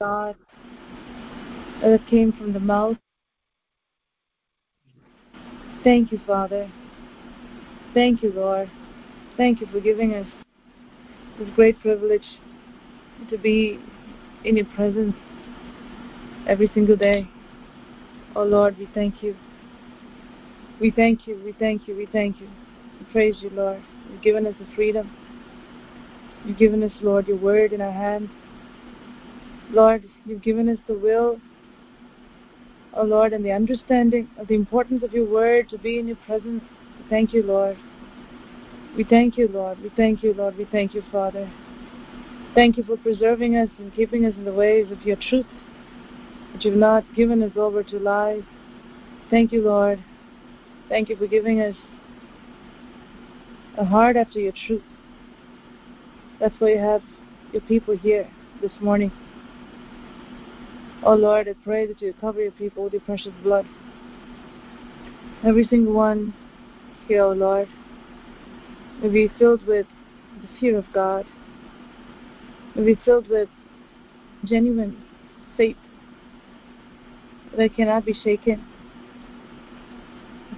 God that came from the mouth. Thank you, Father. Thank you, Lord. Thank you for giving us this great privilege to be in your presence every single day. Oh Lord, we thank you. We thank you, we thank you, we thank you. We praise you, Lord. You've given us the freedom. You've given us, Lord, your word in our hands. Lord, you've given us the will, oh Lord, and the understanding of the importance of your word to be in your presence. Thank you, Lord. We thank you, Lord. We thank you, Lord. We thank you, Father. Thank you for preserving us and keeping us in the ways of your truth, that you've not given us over to lies. Thank you, Lord. Thank you for giving us a heart after your truth. That's why you have your people here this morning. Oh Lord, I pray that you cover your people with your precious blood. Every single one here, oh Lord, may be filled with the fear of God. May be filled with genuine faith that cannot be shaken.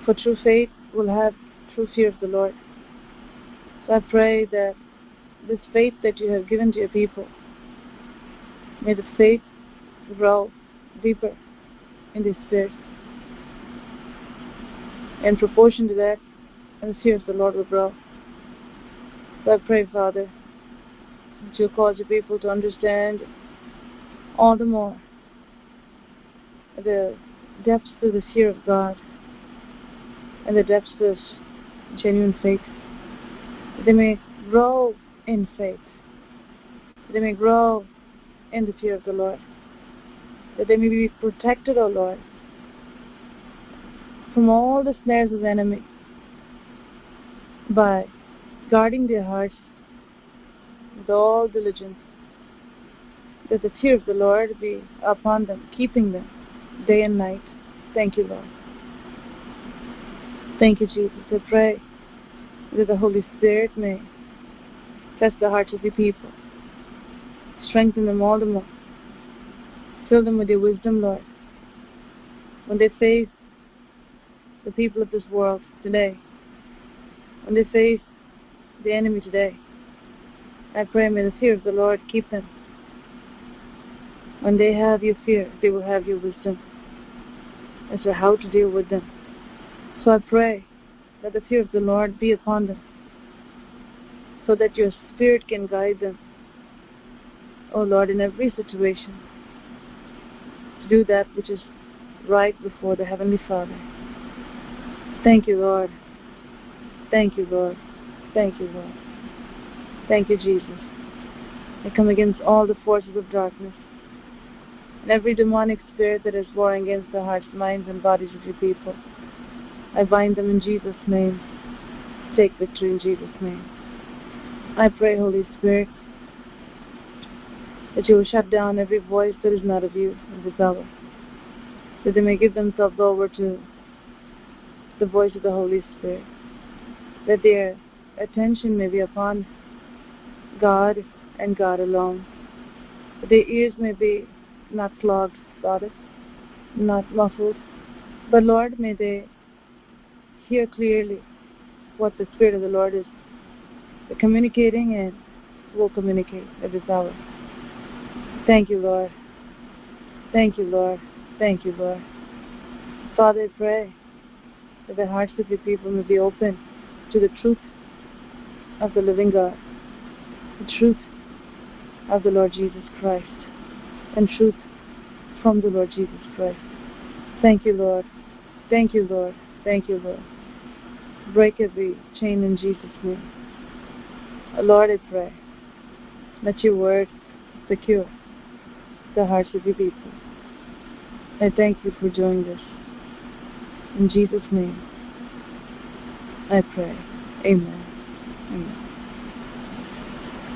For true faith will have true fear of the Lord. So I pray that this faith that you have given to your people, may the faith grow deeper in this spirit. In proportion to that, and the fear of the Lord will grow. So I pray, Father, that you cause your people to understand all the more the depths of the fear of God and the depths of genuine faith. That they may grow in faith. They may grow in the fear of the Lord that they may be protected, O Lord, from all the snares of the enemy by guarding their hearts with all diligence, that the fear of the Lord be upon them, keeping them day and night. Thank you, Lord. Thank you, Jesus. I pray that the Holy Spirit may test the hearts of the people, strengthen them all the more Fill them with your wisdom, Lord. When they face the people of this world today, when they face the enemy today, I pray may the fear of the Lord keep them. When they have your fear, they will have your wisdom as to how to deal with them. So I pray that the fear of the Lord be upon them, so that your Spirit can guide them, O oh Lord, in every situation do that which is right before the Heavenly Father. Thank you, Lord. Thank you, Lord. Thank you, Lord. Thank you, Jesus. I come against all the forces of darkness and every demonic spirit that is warring against the hearts, minds, and bodies of your people. I bind them in Jesus' name. Take victory in Jesus' name. I pray, Holy Spirit, that you will shut down every voice that is not of you in this hour, that they may give themselves over to the voice of the Holy Spirit, that their attention may be upon God and God alone, that their ears may be not clogged, Father, not muffled, but Lord, may they hear clearly what the Spirit of the Lord is communicating and will communicate at this hour. Thank you, Lord. Thank you, Lord. Thank you, Lord. Father, I pray that the hearts of your people may be open to the truth of the living God, the truth of the Lord Jesus Christ, and truth from the Lord Jesus Christ. Thank you, Lord. Thank you, Lord. Thank you, Lord. Break every chain in Jesus' name. Lord, I pray that your word secure the hearts of your people. I thank you for doing this. In Jesus' name, I pray. Amen. Amen.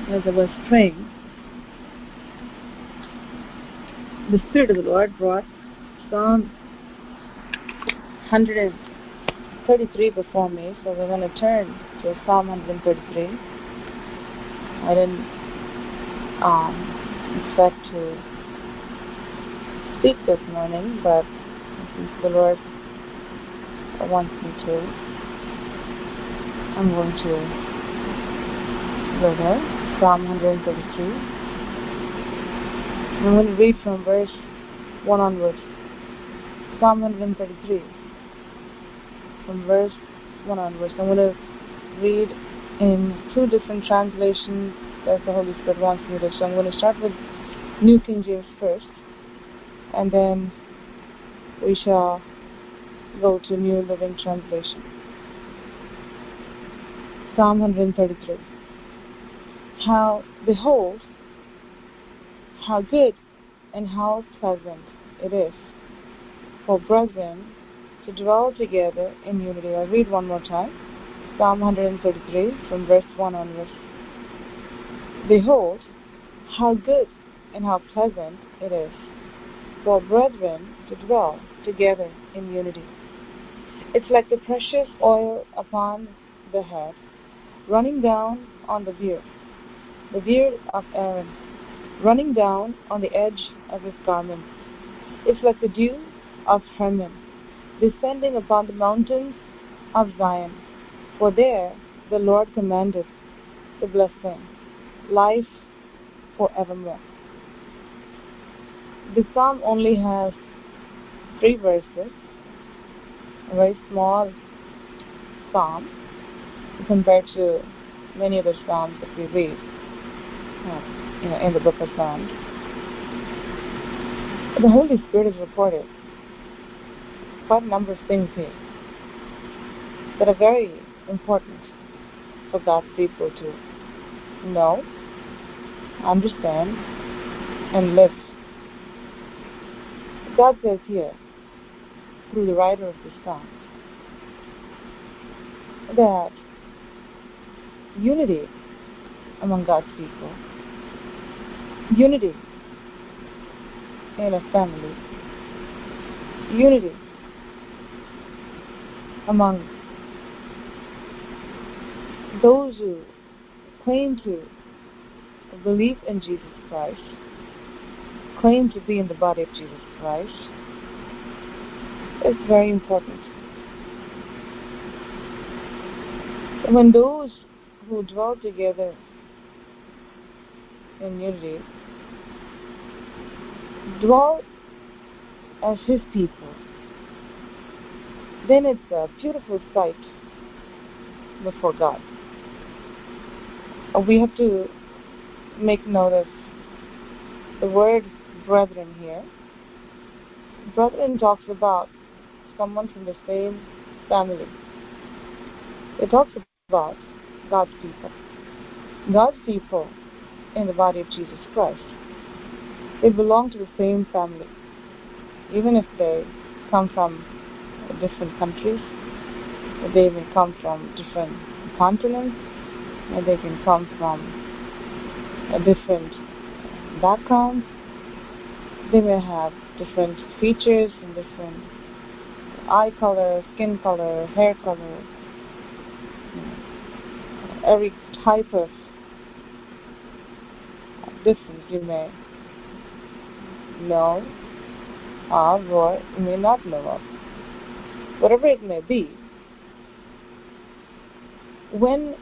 As I was praying, the Spirit of the Lord brought Psalm 133 before me, so we're going to turn to Psalm 133. I didn't um, expect to speak this morning, but since the Lord wants me to, I'm going to go there. Psalm 133. I'm going to read from verse 1 onwards. Psalm 133. From verse 1 onwards. I'm going to read in two different translations as the Holy Spirit wants me to. So I'm going to start with New King James first, and then we shall go to New Living Translation. Psalm 133. How, behold, how good and how pleasant it is for brethren to dwell together in unity. I'll read one more time. Psalm 133 from verse 1 onwards. Behold, how good and how pleasant it is for brethren to dwell together in unity. It's like the precious oil upon the head, running down on the beard, the beard of Aaron, running down on the edge of his garment. It's like the dew of Hermon, descending upon the mountains of Zion. For there the Lord commanded the blessing, life forevermore. The psalm only has three verses, a very small psalm compared to many other psalms that we read uh, you know, in the book of Psalms. The Holy Spirit is reported quite a number of things here that are very important for God's people to know, understand, and live. God says here, through the writer of the psalm, that unity among God's people, unity in a family, unity among those who claim to believe in Jesus Christ, claim to be in the body of Jesus Christ, is very important. When those who dwell together in unity dwell as His people, then it's a beautiful sight before God. We have to make note of the word brethren here. Brethren talks about someone from the same family. It talks about God's people. God's people in the body of Jesus Christ. They belong to the same family. Even if they come from different countries, they even come from different continents, and they can come from a different backgrounds. They may have different features and different eye color, skin color, hair color, every type of difference you may know of or may not know of. Whatever it may be, when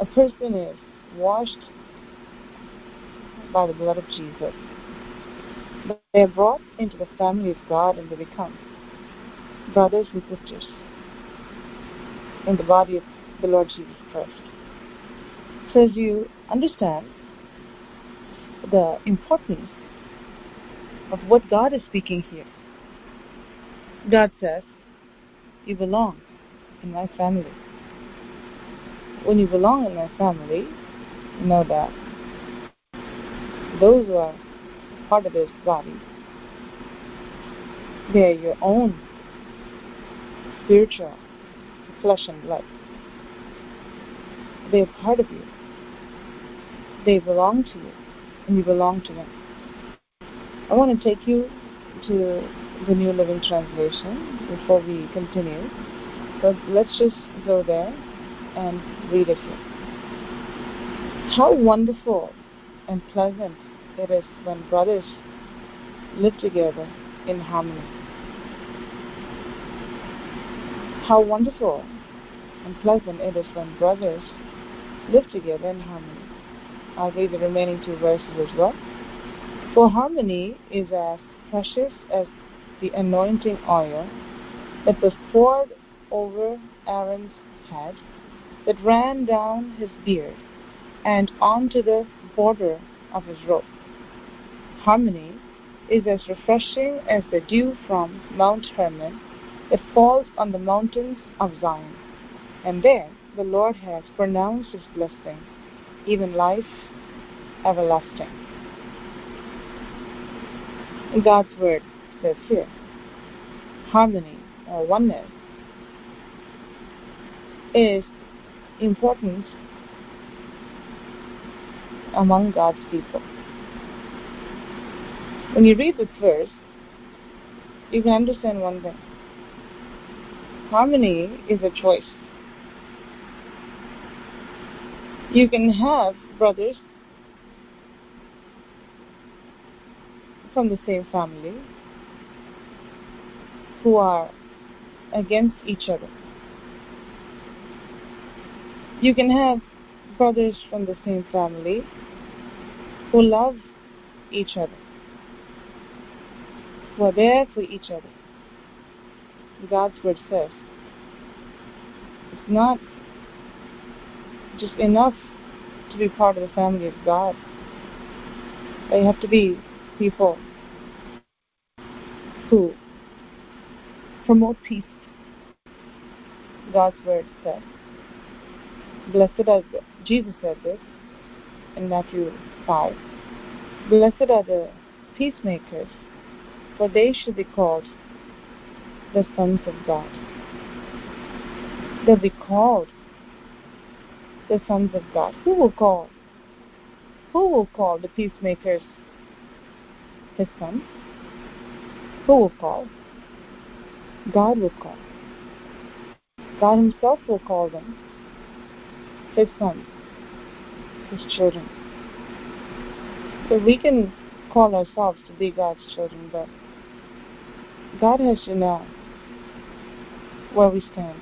a person is washed by the blood of Jesus. They are brought into the family of God and they become brothers and sisters in the body of the Lord Jesus Christ. So as you understand the importance of what God is speaking here, God says, You belong in my family when you belong in my family, know that those who are part of this body, they are your own spiritual flesh and blood. They are part of you. They belong to you, and you belong to them. I want to take you to the New Living Translation before we continue. But let's just go there and read it here. How wonderful and pleasant it is when brothers live together in harmony. How wonderful and pleasant it is when brothers live together in harmony. I'll read the remaining two verses as well. For harmony is as precious as the anointing oil that was poured over Aaron's head, that ran down his beard and onto the border of his robe. Harmony is as refreshing as the dew from Mount Hermon that falls on the mountains of Zion. And there the Lord has pronounced his blessing, even life everlasting. God's word says here harmony or oneness is important among God's people. When you read this verse, you can understand one thing. Harmony is a choice. You can have brothers from the same family who are against each other. You can have brothers from the same family who love each other, who are there for each other. God's word says it's not just enough to be part of the family of God. They have to be people who promote peace. God's word says. Blessed are the, Jesus said this in Matthew 5. Blessed are the peacemakers, for they shall be called the sons of God. They'll be called the sons of God. Who will call? Who will call the peacemakers his sons? Who will call? God will call. God Himself will call them his sons, his children. So we can call ourselves to be God's children, but God has to know where we stand.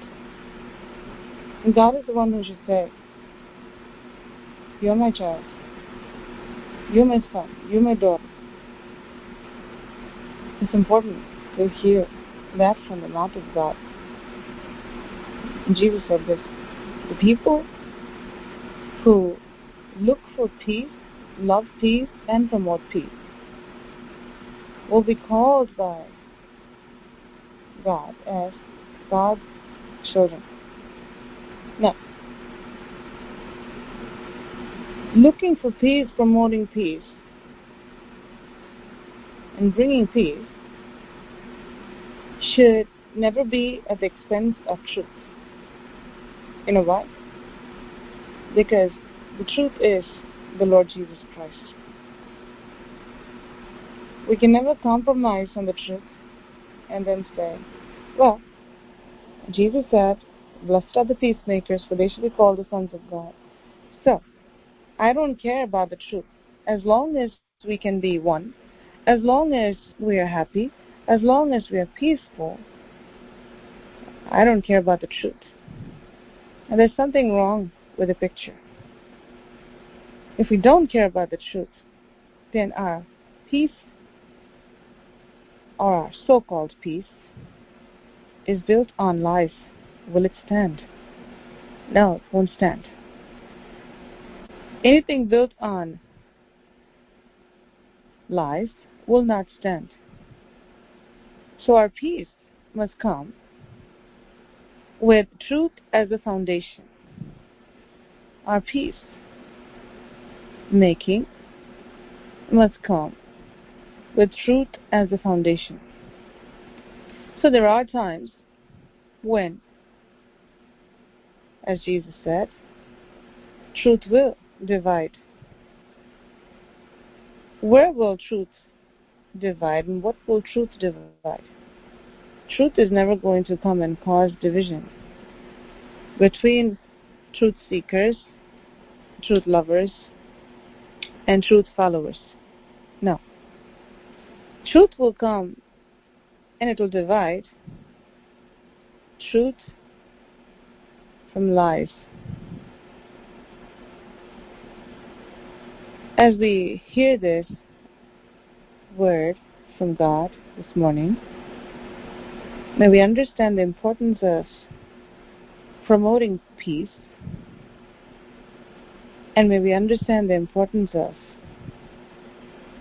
And God is the one who should say, You're my child. You're my son. You're my daughter. It's important to hear that from the mouth of God. And Jesus said this the people who look for peace, love peace, and promote peace will be called by God as God's children. Now, looking for peace, promoting peace, and bringing peace should never be at the expense of truth. You know why? Because the truth is the Lord Jesus Christ. We can never compromise on the truth and then say, well, Jesus said, Blessed are the peacemakers, for they shall be called the sons of God. So, I don't care about the truth. As long as we can be one, as long as we are happy, as long as we are peaceful, I don't care about the truth. And there's something wrong with the picture. If we don't care about the truth, then our peace, or our so called peace, is built on lies. Will it stand? No, it won't stand. Anything built on lies will not stand. So our peace must come with truth as a foundation. Our peace making must come with truth as a foundation. So there are times when, as Jesus said, truth will divide. Where will truth divide and what will truth divide? Truth is never going to come and cause division between truth seekers, truth lovers, and truth followers. No. Truth will come and it will divide truth from lies. As we hear this word from God this morning, may we understand the importance of promoting peace, and may we understand the importance of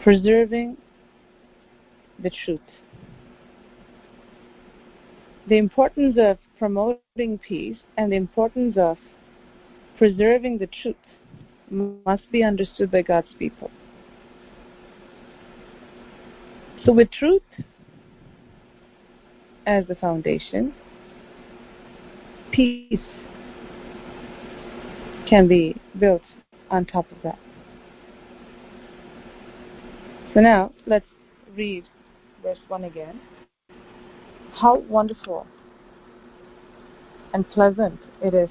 preserving the truth. The importance of promoting peace and the importance of preserving the truth must be understood by God's people. So, with truth as the foundation, peace can be built on top of that. So now let's read verse 1 again. How wonderful and pleasant it is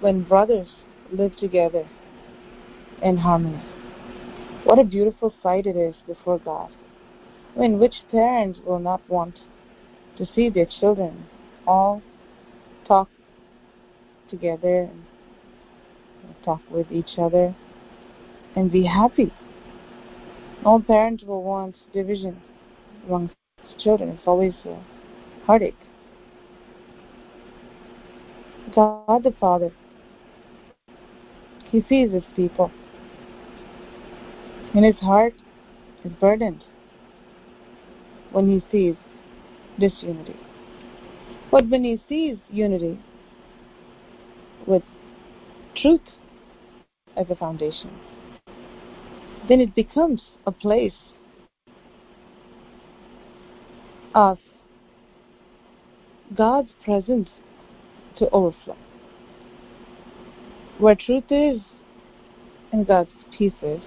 when brothers live together in harmony. What a beautiful sight it is before God. I mean, which parent will not want to see their children all talk together and talk with each other and be happy? All parents will want division children. It's always a heartache. God the Father, He sees His people. And His heart is burdened when He sees disunity. But when He sees unity with truth as a foundation, then it becomes a place of God's presence to overflow. Where truth is and God's peace is,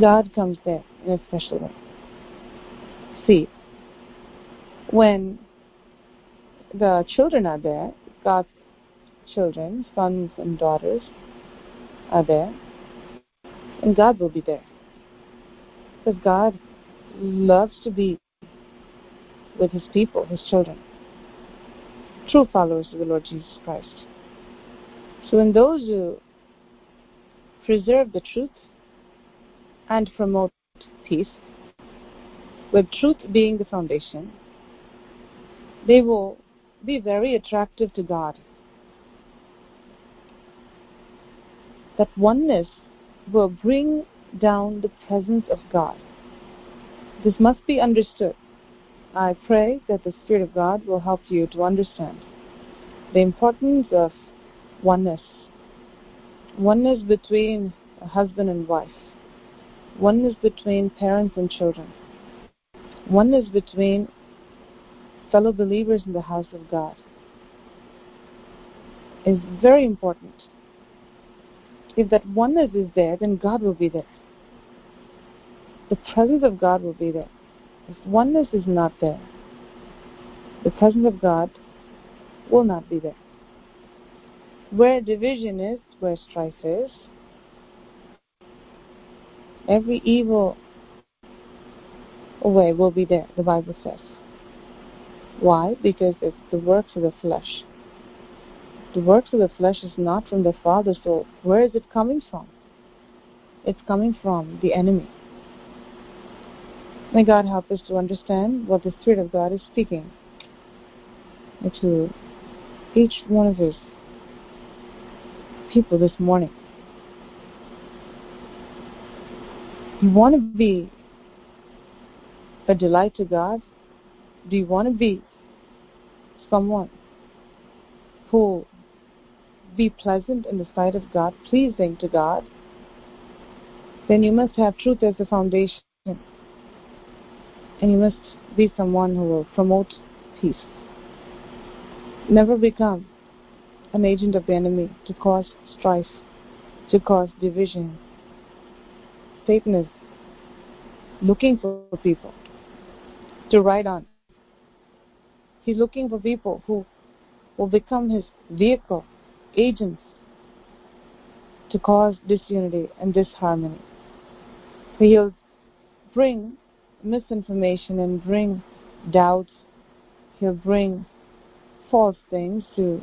God comes there in a special way. See, when the children are there, God's children, sons and daughters, are there, and God will be there. Because God loves to be with his people, his children, true followers of the Lord Jesus Christ. So, in those who preserve the truth and promote peace, with truth being the foundation, they will be very attractive to God. That oneness will bring down the presence of God. This must be understood. I pray that the Spirit of God will help you to understand the importance of oneness. Oneness between a husband and wife. Oneness between parents and children. Oneness between fellow believers in the house of God is very important if that oneness is there, then God will be there. The presence of God will be there. If oneness is not there, the presence of God will not be there. Where division is, where strife is, every evil way will be there, the Bible says. Why? Because it's the works of the flesh. The works of the flesh is not from the Father, so where is it coming from? It's coming from the enemy. May God help us to understand what the Spirit of God is speaking to each one of His people this morning. You want to be a delight to God? Do you want to be someone who be pleasant in the sight of God, pleasing to God, then you must have truth as the foundation. And you must be someone who will promote peace. Never become an agent of the enemy to cause strife, to cause division. Satan is looking for people to ride on. He's looking for people who will become his vehicle agents to cause disunity and disharmony. He'll bring misinformation and bring doubts. He'll bring false things to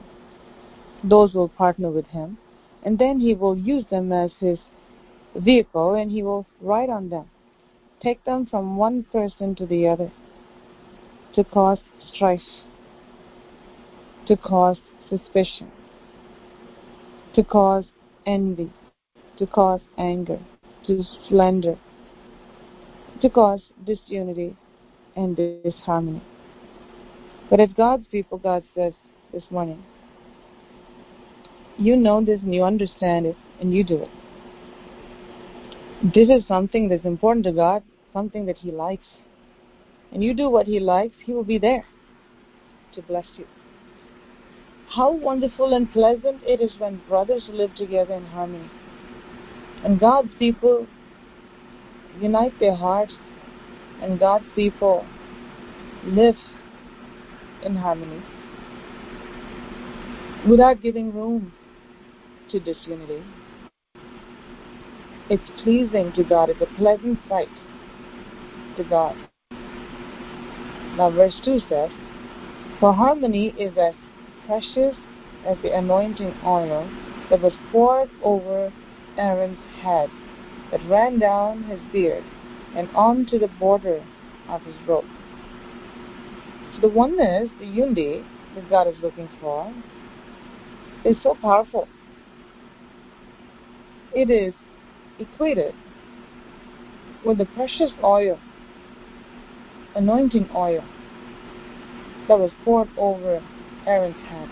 those who will partner with him. And then he will use them as his vehicle and he will ride on them. Take them from one person to the other to cause strife, to cause suspicion, to cause envy, to cause anger, to slander, to cause disunity and disharmony. But as God's people, God says this morning, you know this and you understand it and you do it. This is something that's important to God, something that He likes. And you do what He likes, He will be there to bless you. How wonderful and pleasant it is when brothers live together in harmony. And God's people unite their hearts, and God's people live in harmony without giving room to disunity. It's pleasing to God, it's a pleasant sight to God. Now, verse 2 says, For harmony is as precious as the anointing oil that was poured over Aaron's head, that ran down his beard and onto the border of his robe. So the oneness, the unity that God is looking for, is so powerful. It is equated with the precious oil, anointing oil, that was poured over Aaron's head.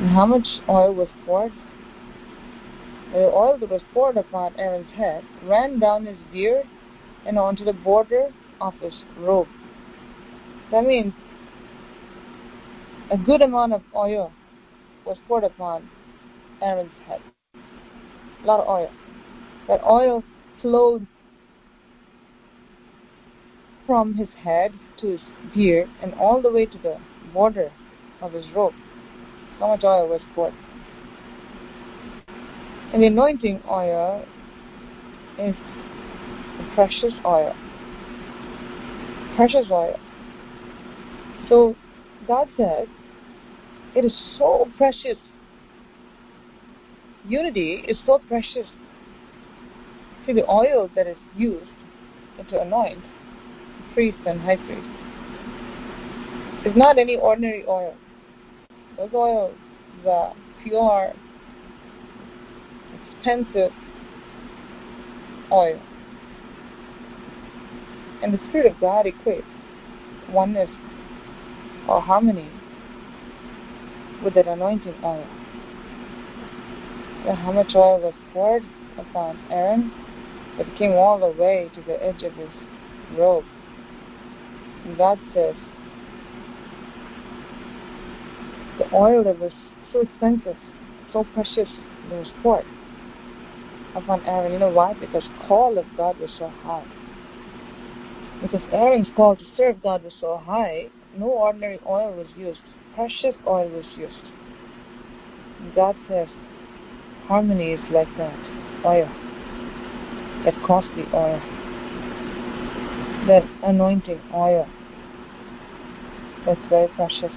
And how much oil was poured? The oil that was poured upon Aaron's head ran down his beard and onto the border of his robe. That means a good amount of oil was poured upon Aaron's head. A lot of oil. That oil flowed from his head to his beard and all the way to the border of his robe. So much oil was poured. And the anointing oil is precious oil. Precious oil. So God said, it is so precious. Unity is so precious. See, the oil that is used to anoint the priest and high priest. It's not any ordinary oil. Those oils are pure, expensive oil. And the Spirit of God equates oneness or harmony with that anointing oil. How much oil was poured upon Aaron? It came all the way to the edge of his robe. And God says, the oil that was so expensive, so precious, was poured upon Aaron. You know why? Because call of God was so high. Because Aaron's call to serve God was so high, no ordinary oil was used. Precious oil was used. God says, harmony is like that oil, that costly oil that anointing oil. It's very precious.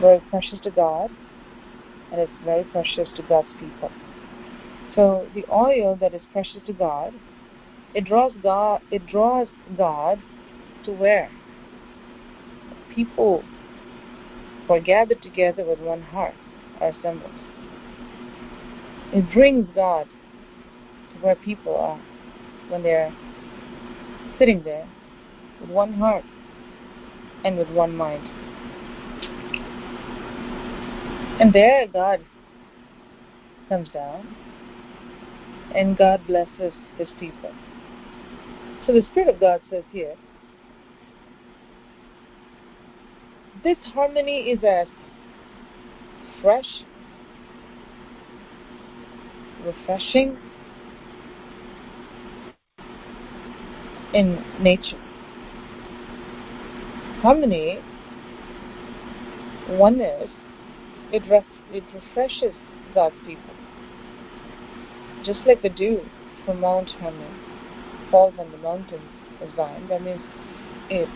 Very precious to God, and it's very precious to God's people. So the oil that is precious to God, it draws God it draws God to where? People who are gathered together with one heart are assembled. It brings God to where people are when they're sitting there with one heart and with one mind. And there God comes down and God blesses his people. So the Spirit of God says here, this harmony is as fresh, refreshing, in nature. Harmony, oneness, it, ref- it refreshes God's people. Just like the dew from Mount Hermon falls on the mountains of Zion, that means it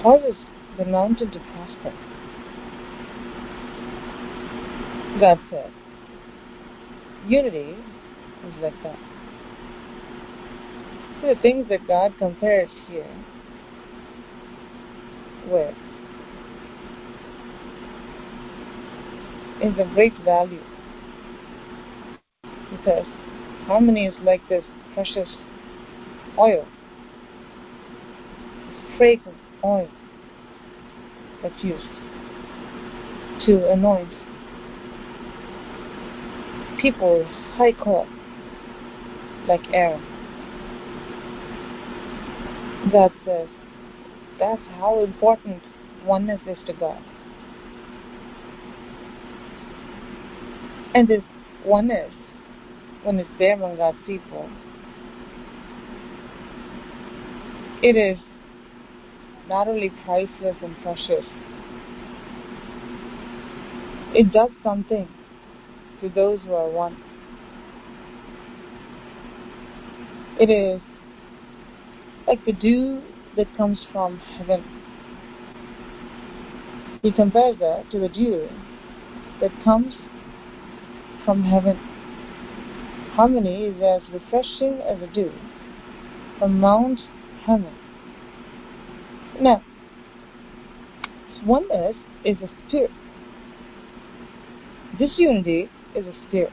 causes the mountain to prosper. God said, unity is like that. The things that God compares here with is of great value because harmony is like this precious oil, fragrant oil that's used to anoint people high court like Aaron. God says that's how important oneness is to God. And this oneness, when it's there among God's people, it is not only priceless and precious, it does something to those who are one. It is like the dew that comes from heaven. He compares that to the dew that comes from heaven. Harmony is as refreshing as a dew from Mount Hermon. Now, oneness is a spirit. Disunity is a spirit.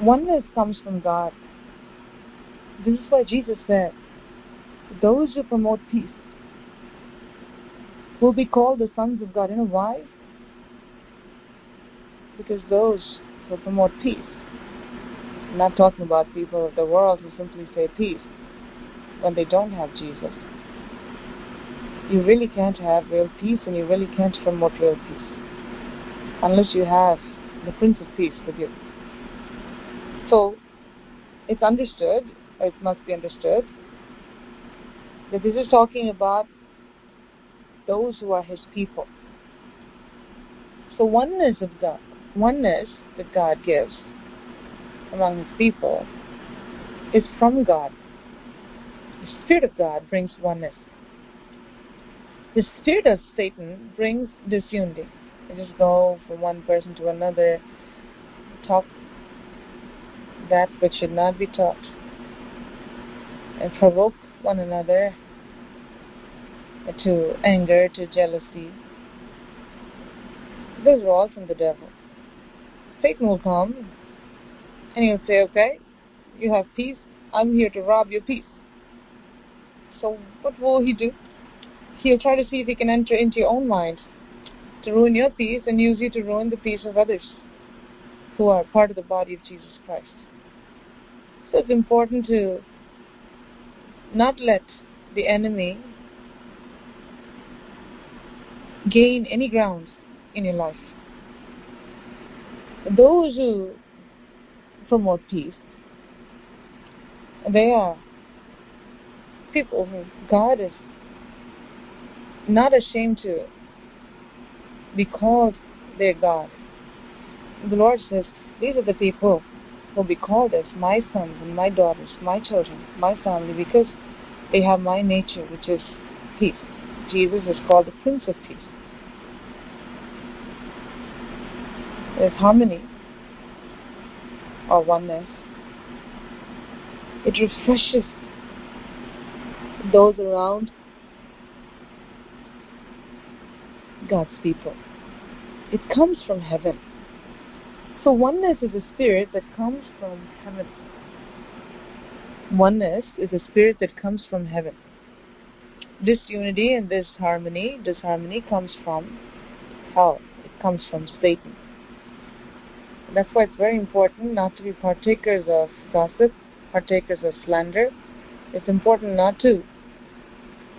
Oneness comes from God. This is why Jesus said, Those who promote peace will be called the sons of God. You know why? Because those who promote peace, I'm not talking about people of the world who simply say peace when they don't have Jesus. You really can't have real peace and you really can't promote real peace unless you have the Prince of Peace with you. So, it's understood, or it must be understood, that this is talking about those who are His people. So, oneness of God, oneness that God gives among His people is from God. The Spirit of God brings oneness. The spirit of Satan brings disunity. They just go from one person to another, talk that which should not be taught, and provoke one another to anger, to jealousy. Those are all from the devil. Satan will come and he'll say, Okay, you have peace, I'm here to rob your peace. So what will he do? He'll try to see if he can enter into your own mind to ruin your peace and use you to ruin the peace of others who are part of the body of Jesus Christ. So it's important to not let the enemy gain any ground in your life. Those uh, who promote peace, they are people who God is not ashamed to be called their God. The Lord says, These are the people who will be called as my sons and my daughters, my children, my family, because they have my nature, which is peace. Jesus is called the Prince of Peace. There's harmony or oneness. It refreshes those around God's people. It comes from heaven. So oneness is a spirit that comes from heaven. Oneness is a spirit that comes from heaven. Disunity and disharmony, disharmony comes from hell. It comes from Satan. That's why it's very important not to be partakers of gossip, partakers of slander. It's important not to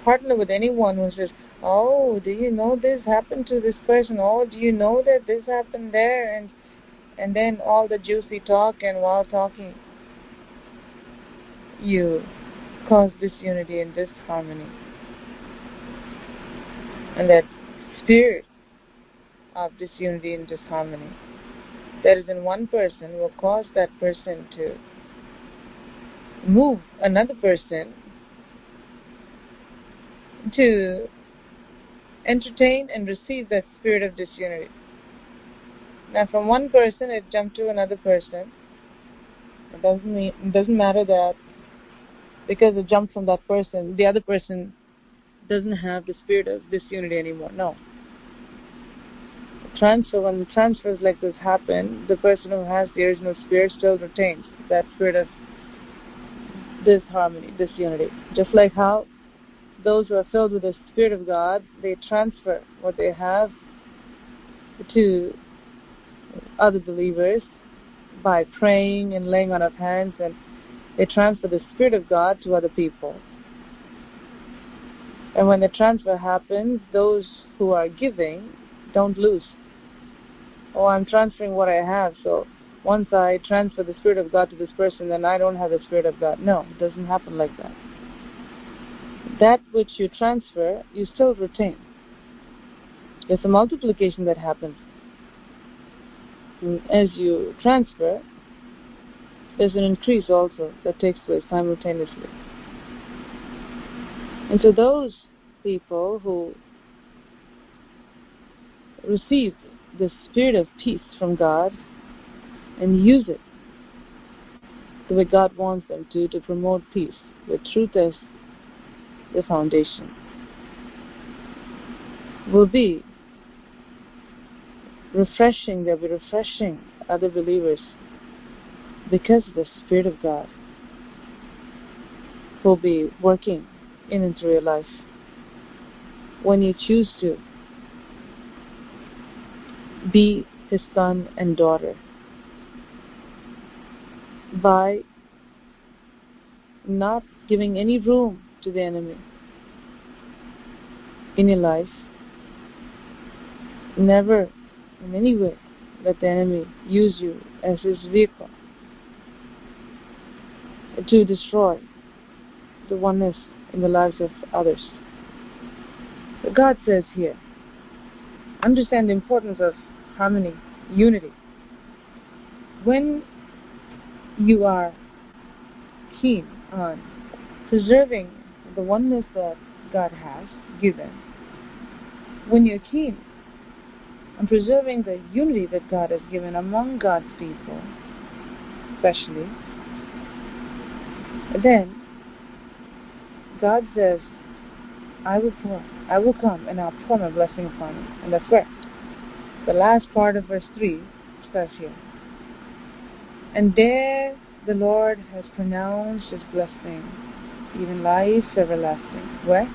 partner with anyone who says, Oh, do you know this happened to this person? Oh, do you know that this happened there? And and then all the juicy talk and while talking you cause disunity and disharmony. And that spirit of disunity and disharmony that is in one person will cause that person to move another person to entertain and receive that spirit of disunity. Now, from one person, it jumped to another person. It doesn't mean, it doesn't matter that because it jumped from that person, the other person doesn't have the spirit of disunity anymore. No. Transfer, when the transfers like this happen, the person who has the original spirit still retains that spirit of disharmony, disunity. Just like how those who are filled with the Spirit of God, they transfer what they have to other believers by praying and laying on of hands, and they transfer the Spirit of God to other people. And when the transfer happens, those who are giving don't lose. Oh, I'm transferring what I have, so once I transfer the Spirit of God to this person, then I don't have the Spirit of God. No, it doesn't happen like that. That which you transfer, you still retain. There's a multiplication that happens. As you transfer, there's an increase also that takes place simultaneously. And so those people who receive the spirit of peace from God and use it the way God wants them to, to promote peace, with truth as the foundation, will be refreshing, they'll be refreshing other believers because the Spirit of God will be working in into your life. When you choose to be his son and daughter by not giving any room to the enemy in your life. Never in any way let the enemy use you as his vehicle to destroy the oneness in the lives of others. But God says here, understand the importance of harmony, unity. When you are keen on preserving the oneness that God has given, when you're keen on preserving the unity that God has given among God's people, especially, then God says, I will pour, I will come and I'll pour my blessing upon you. And that's where the last part of verse 3 says here. And there the Lord has pronounced his blessing, even life everlasting. Where?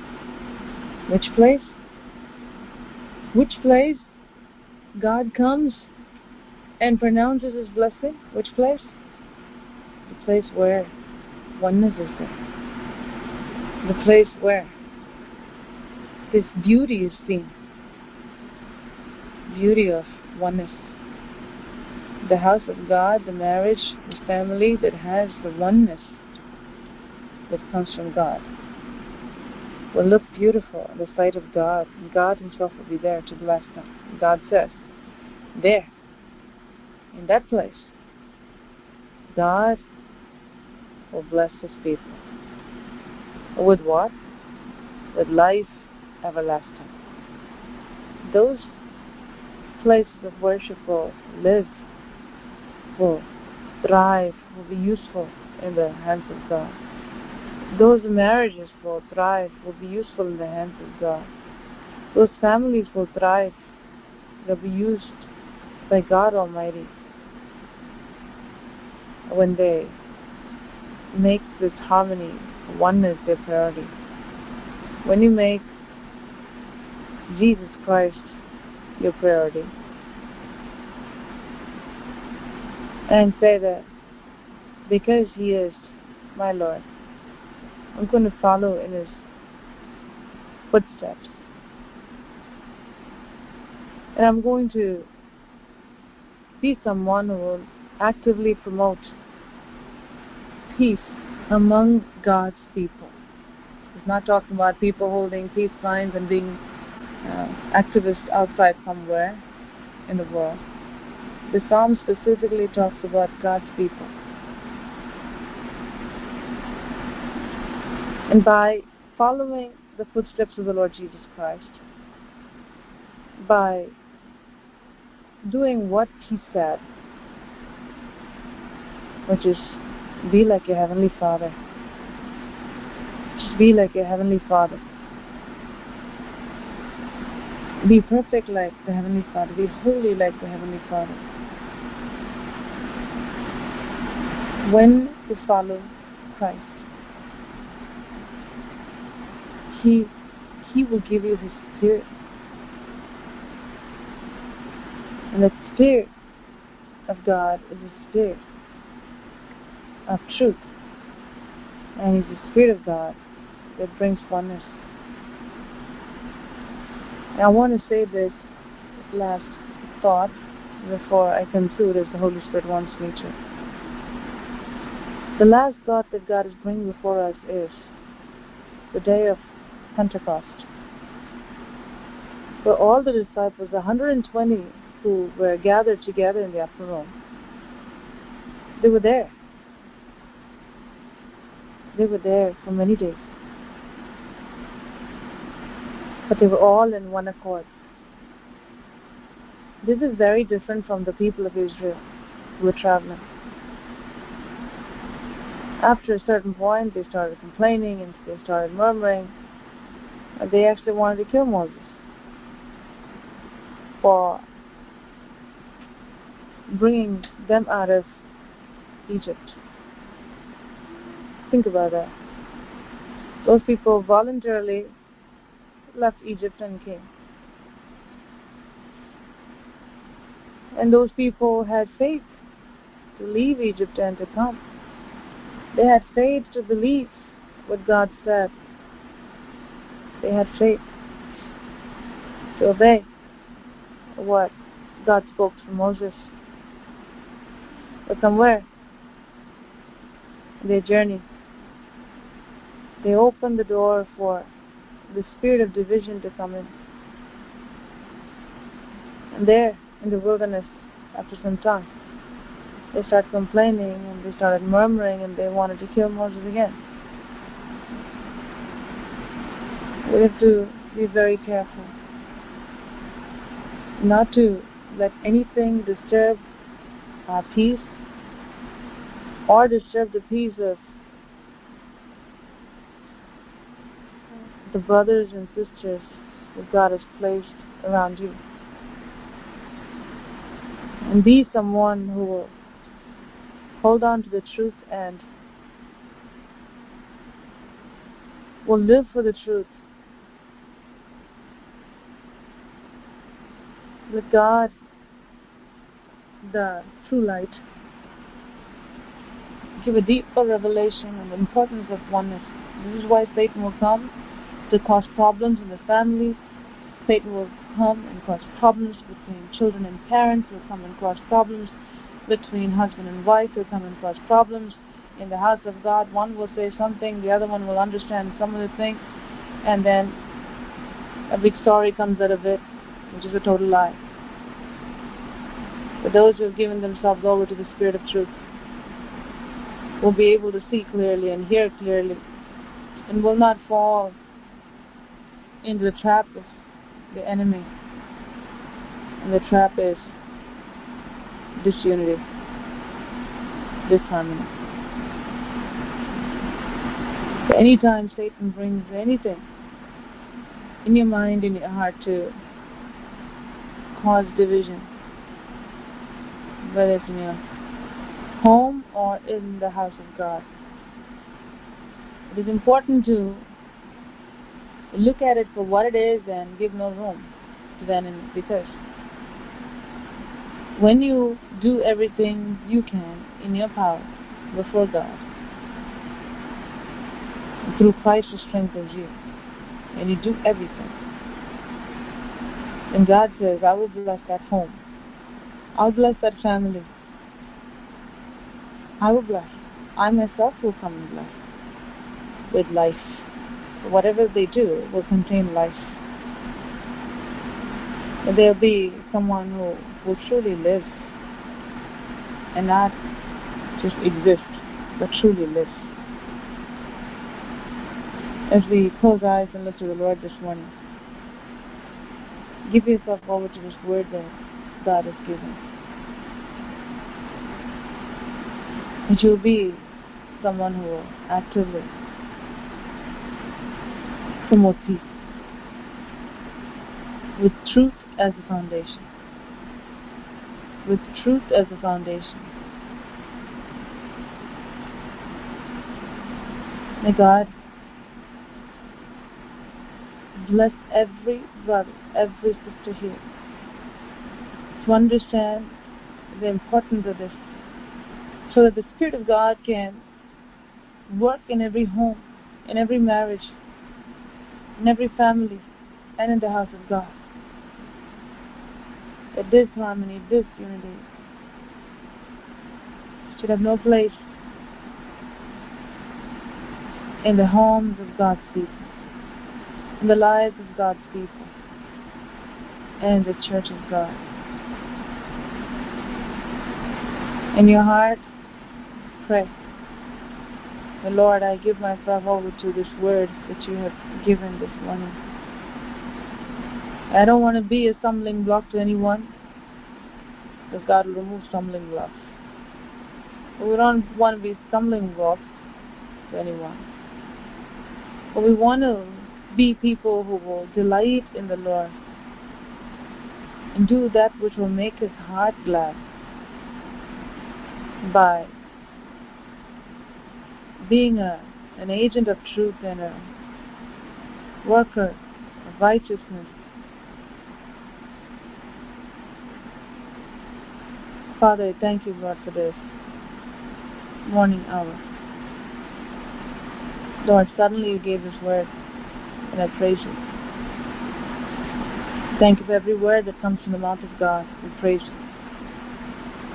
Which place? Which place God comes and pronounces his blessing? Which place? The place where oneness is there the place where His beauty is seen. Beauty of oneness. The house of God, the marriage, the family that has the oneness that comes from God will look beautiful in the sight of God, and God Himself will be there to bless them. God says, there, in that place, God will bless His people. With what? With life everlasting. Those places of worship will live, will thrive, will be useful in the hands of God. Those marriages will thrive, will be useful in the hands of God. Those families will thrive, they'll be used by God Almighty when they make this harmony oneness their priority. When you make Jesus Christ your priority and say that because He is my Lord, I'm going to follow in His footsteps. And I'm going to be someone who will actively promote peace among God's people. He's not talking about people holding peace signs and being uh, activists outside somewhere in the world. The psalm specifically talks about God's people. And by following the footsteps of the Lord Jesus Christ, by doing what He said, which is be like your Heavenly Father. Just be like your Heavenly Father. Be perfect like the Heavenly Father. Be holy like the Heavenly Father. When you follow Christ, He He will give you His Spirit. And the Spirit of God is a Spirit of truth. And He's the Spirit of God that brings oneness. I want to say this last thought before I conclude as the Holy Spirit wants me to. The last thought that God is bringing before us is the day of Pentecost, where all the disciples, 120 who were gathered together in the upper room, they were there. They were there for many days. But they were all in one accord. This is very different from the people of Israel who were traveling. After a certain point, they started complaining and they started murmuring. And they actually wanted to kill Moses for bringing them out of Egypt. Think about that. Those people voluntarily left Egypt and came. And those people had faith to leave Egypt and to come. They had faith to believe what God said. They had faith to obey what God spoke to Moses. But somewhere their journey, they opened the door for the spirit of division to come in. And there, in the wilderness, after some time, they started complaining and they started murmuring and they wanted to kill Moses again. We have to be very careful not to let anything disturb our peace or disturb the peace of the brothers and sisters that God has placed around you. And be someone who will hold on to the truth and will live for the truth. With God, the true light, give a deeper revelation on the importance of oneness. This is why Satan will come to cause problems in the family. Satan will come and cause problems between children and parents. Will come and cause problems between husband and wife. Will come and cause problems in the house of God. One will say something, the other one will understand some of the things, and then a big story comes out of it, which is a total lie. But those who have given themselves over to the Spirit of truth will be able to see clearly and hear clearly and will not fall into the trap of the enemy. And the trap is disunity, disharmony. So anytime Satan brings anything in your mind, in your heart to cause division, whether it's in your home or in the house of God, it is important to look at it for what it is and give no room to the enemy because when you do everything you can in your power before God, through Christ who strengthens you, and you do everything, and God says, I will bless that home. I'll bless that family. I will bless. I myself will come and bless with life whatever they do will contain life. There'll be someone who will truly live and not just exist, but truly live. As we close eyes and look to the Lord this morning, give yourself over to this word that God has given. That you'll be someone who will actively peace with truth as the foundation. With truth as the foundation. May God bless every brother, every sister here to understand the importance of this so that the Spirit of God can work in every home, in every marriage, in every family, and in the house of God. That this harmony, this unity should have no place in the homes of God's people, in the lives of God's people, and the church of God. In your heart, pray. The Lord, I give myself over to this word that you have given this morning. I don't want to be a stumbling block to anyone, because God will remove stumbling blocks. But we don't want to be stumbling blocks to anyone. But we want to be people who will delight in the Lord and do that which will make his heart glad by being a, an agent of truth and a worker of righteousness. Father, thank you, Lord, for this morning hour. Lord, suddenly you gave this word, and I praise you. Thank you for every word that comes from the mouth of God. We praise you.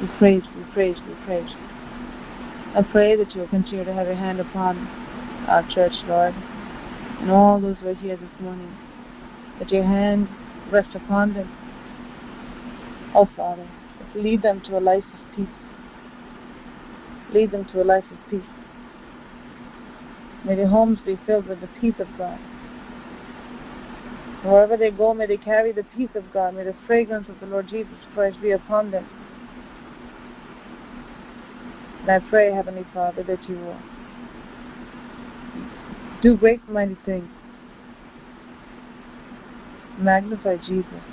We praise, we praise, we praise. I pray that you'll continue to have your hand upon our church, Lord, and all those who are here this morning. That your hand rest upon them. Oh, Father, lead them to a life of peace. Lead them to a life of peace. May their homes be filled with the peace of God. Wherever they go, may they carry the peace of God. May the fragrance of the Lord Jesus Christ be upon them. And I pray, Heavenly Father, that you will do great mighty things. Magnify Jesus.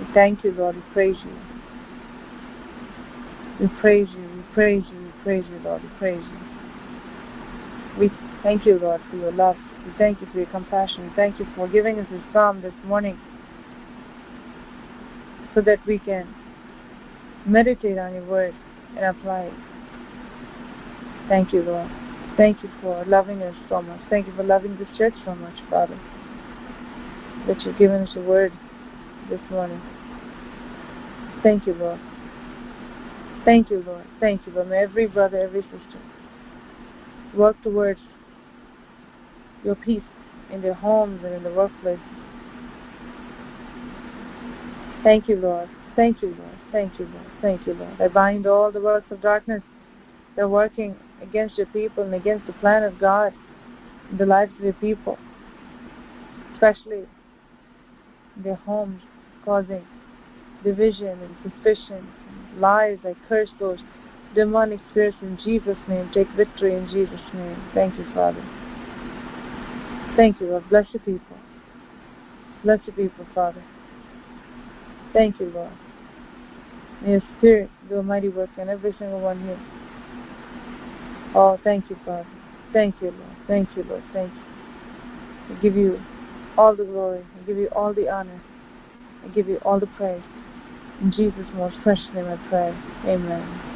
We thank you, Lord. We praise you. We praise you. We praise you. We praise you, Lord. We praise you. We thank you, Lord, for your love. We thank you for your compassion. We thank you for giving us this psalm this morning so that we can meditate on your word and apply it. Thank you, Lord. Thank you for loving us so much. Thank you for loving this church so much, Father, that you've given us your word this morning. Thank you, Lord. Thank you, Lord. Thank you, Lord. May every brother, every sister work towards your peace in their homes and in the workplace. Thank you, Lord. Thank you, Lord. Thank you, Lord. Thank you, Lord. I bind all the works of darkness that are working against your people and against the plan of God the lives of your people, especially their homes, causing division and suspicion and lies. I curse those demonic spirits in Jesus' name. Take victory in Jesus' name. Thank you, Father. Thank you, Lord. Bless your people. Bless your people, Father. Thank you, Lord. May your Spirit do a mighty work in every single one here. Oh, thank you, Father. Thank you, Lord. Thank you, Lord. Thank you. I give you all the glory. I give you all the honor. I give you all the praise. In Jesus' most precious name I pray. Amen.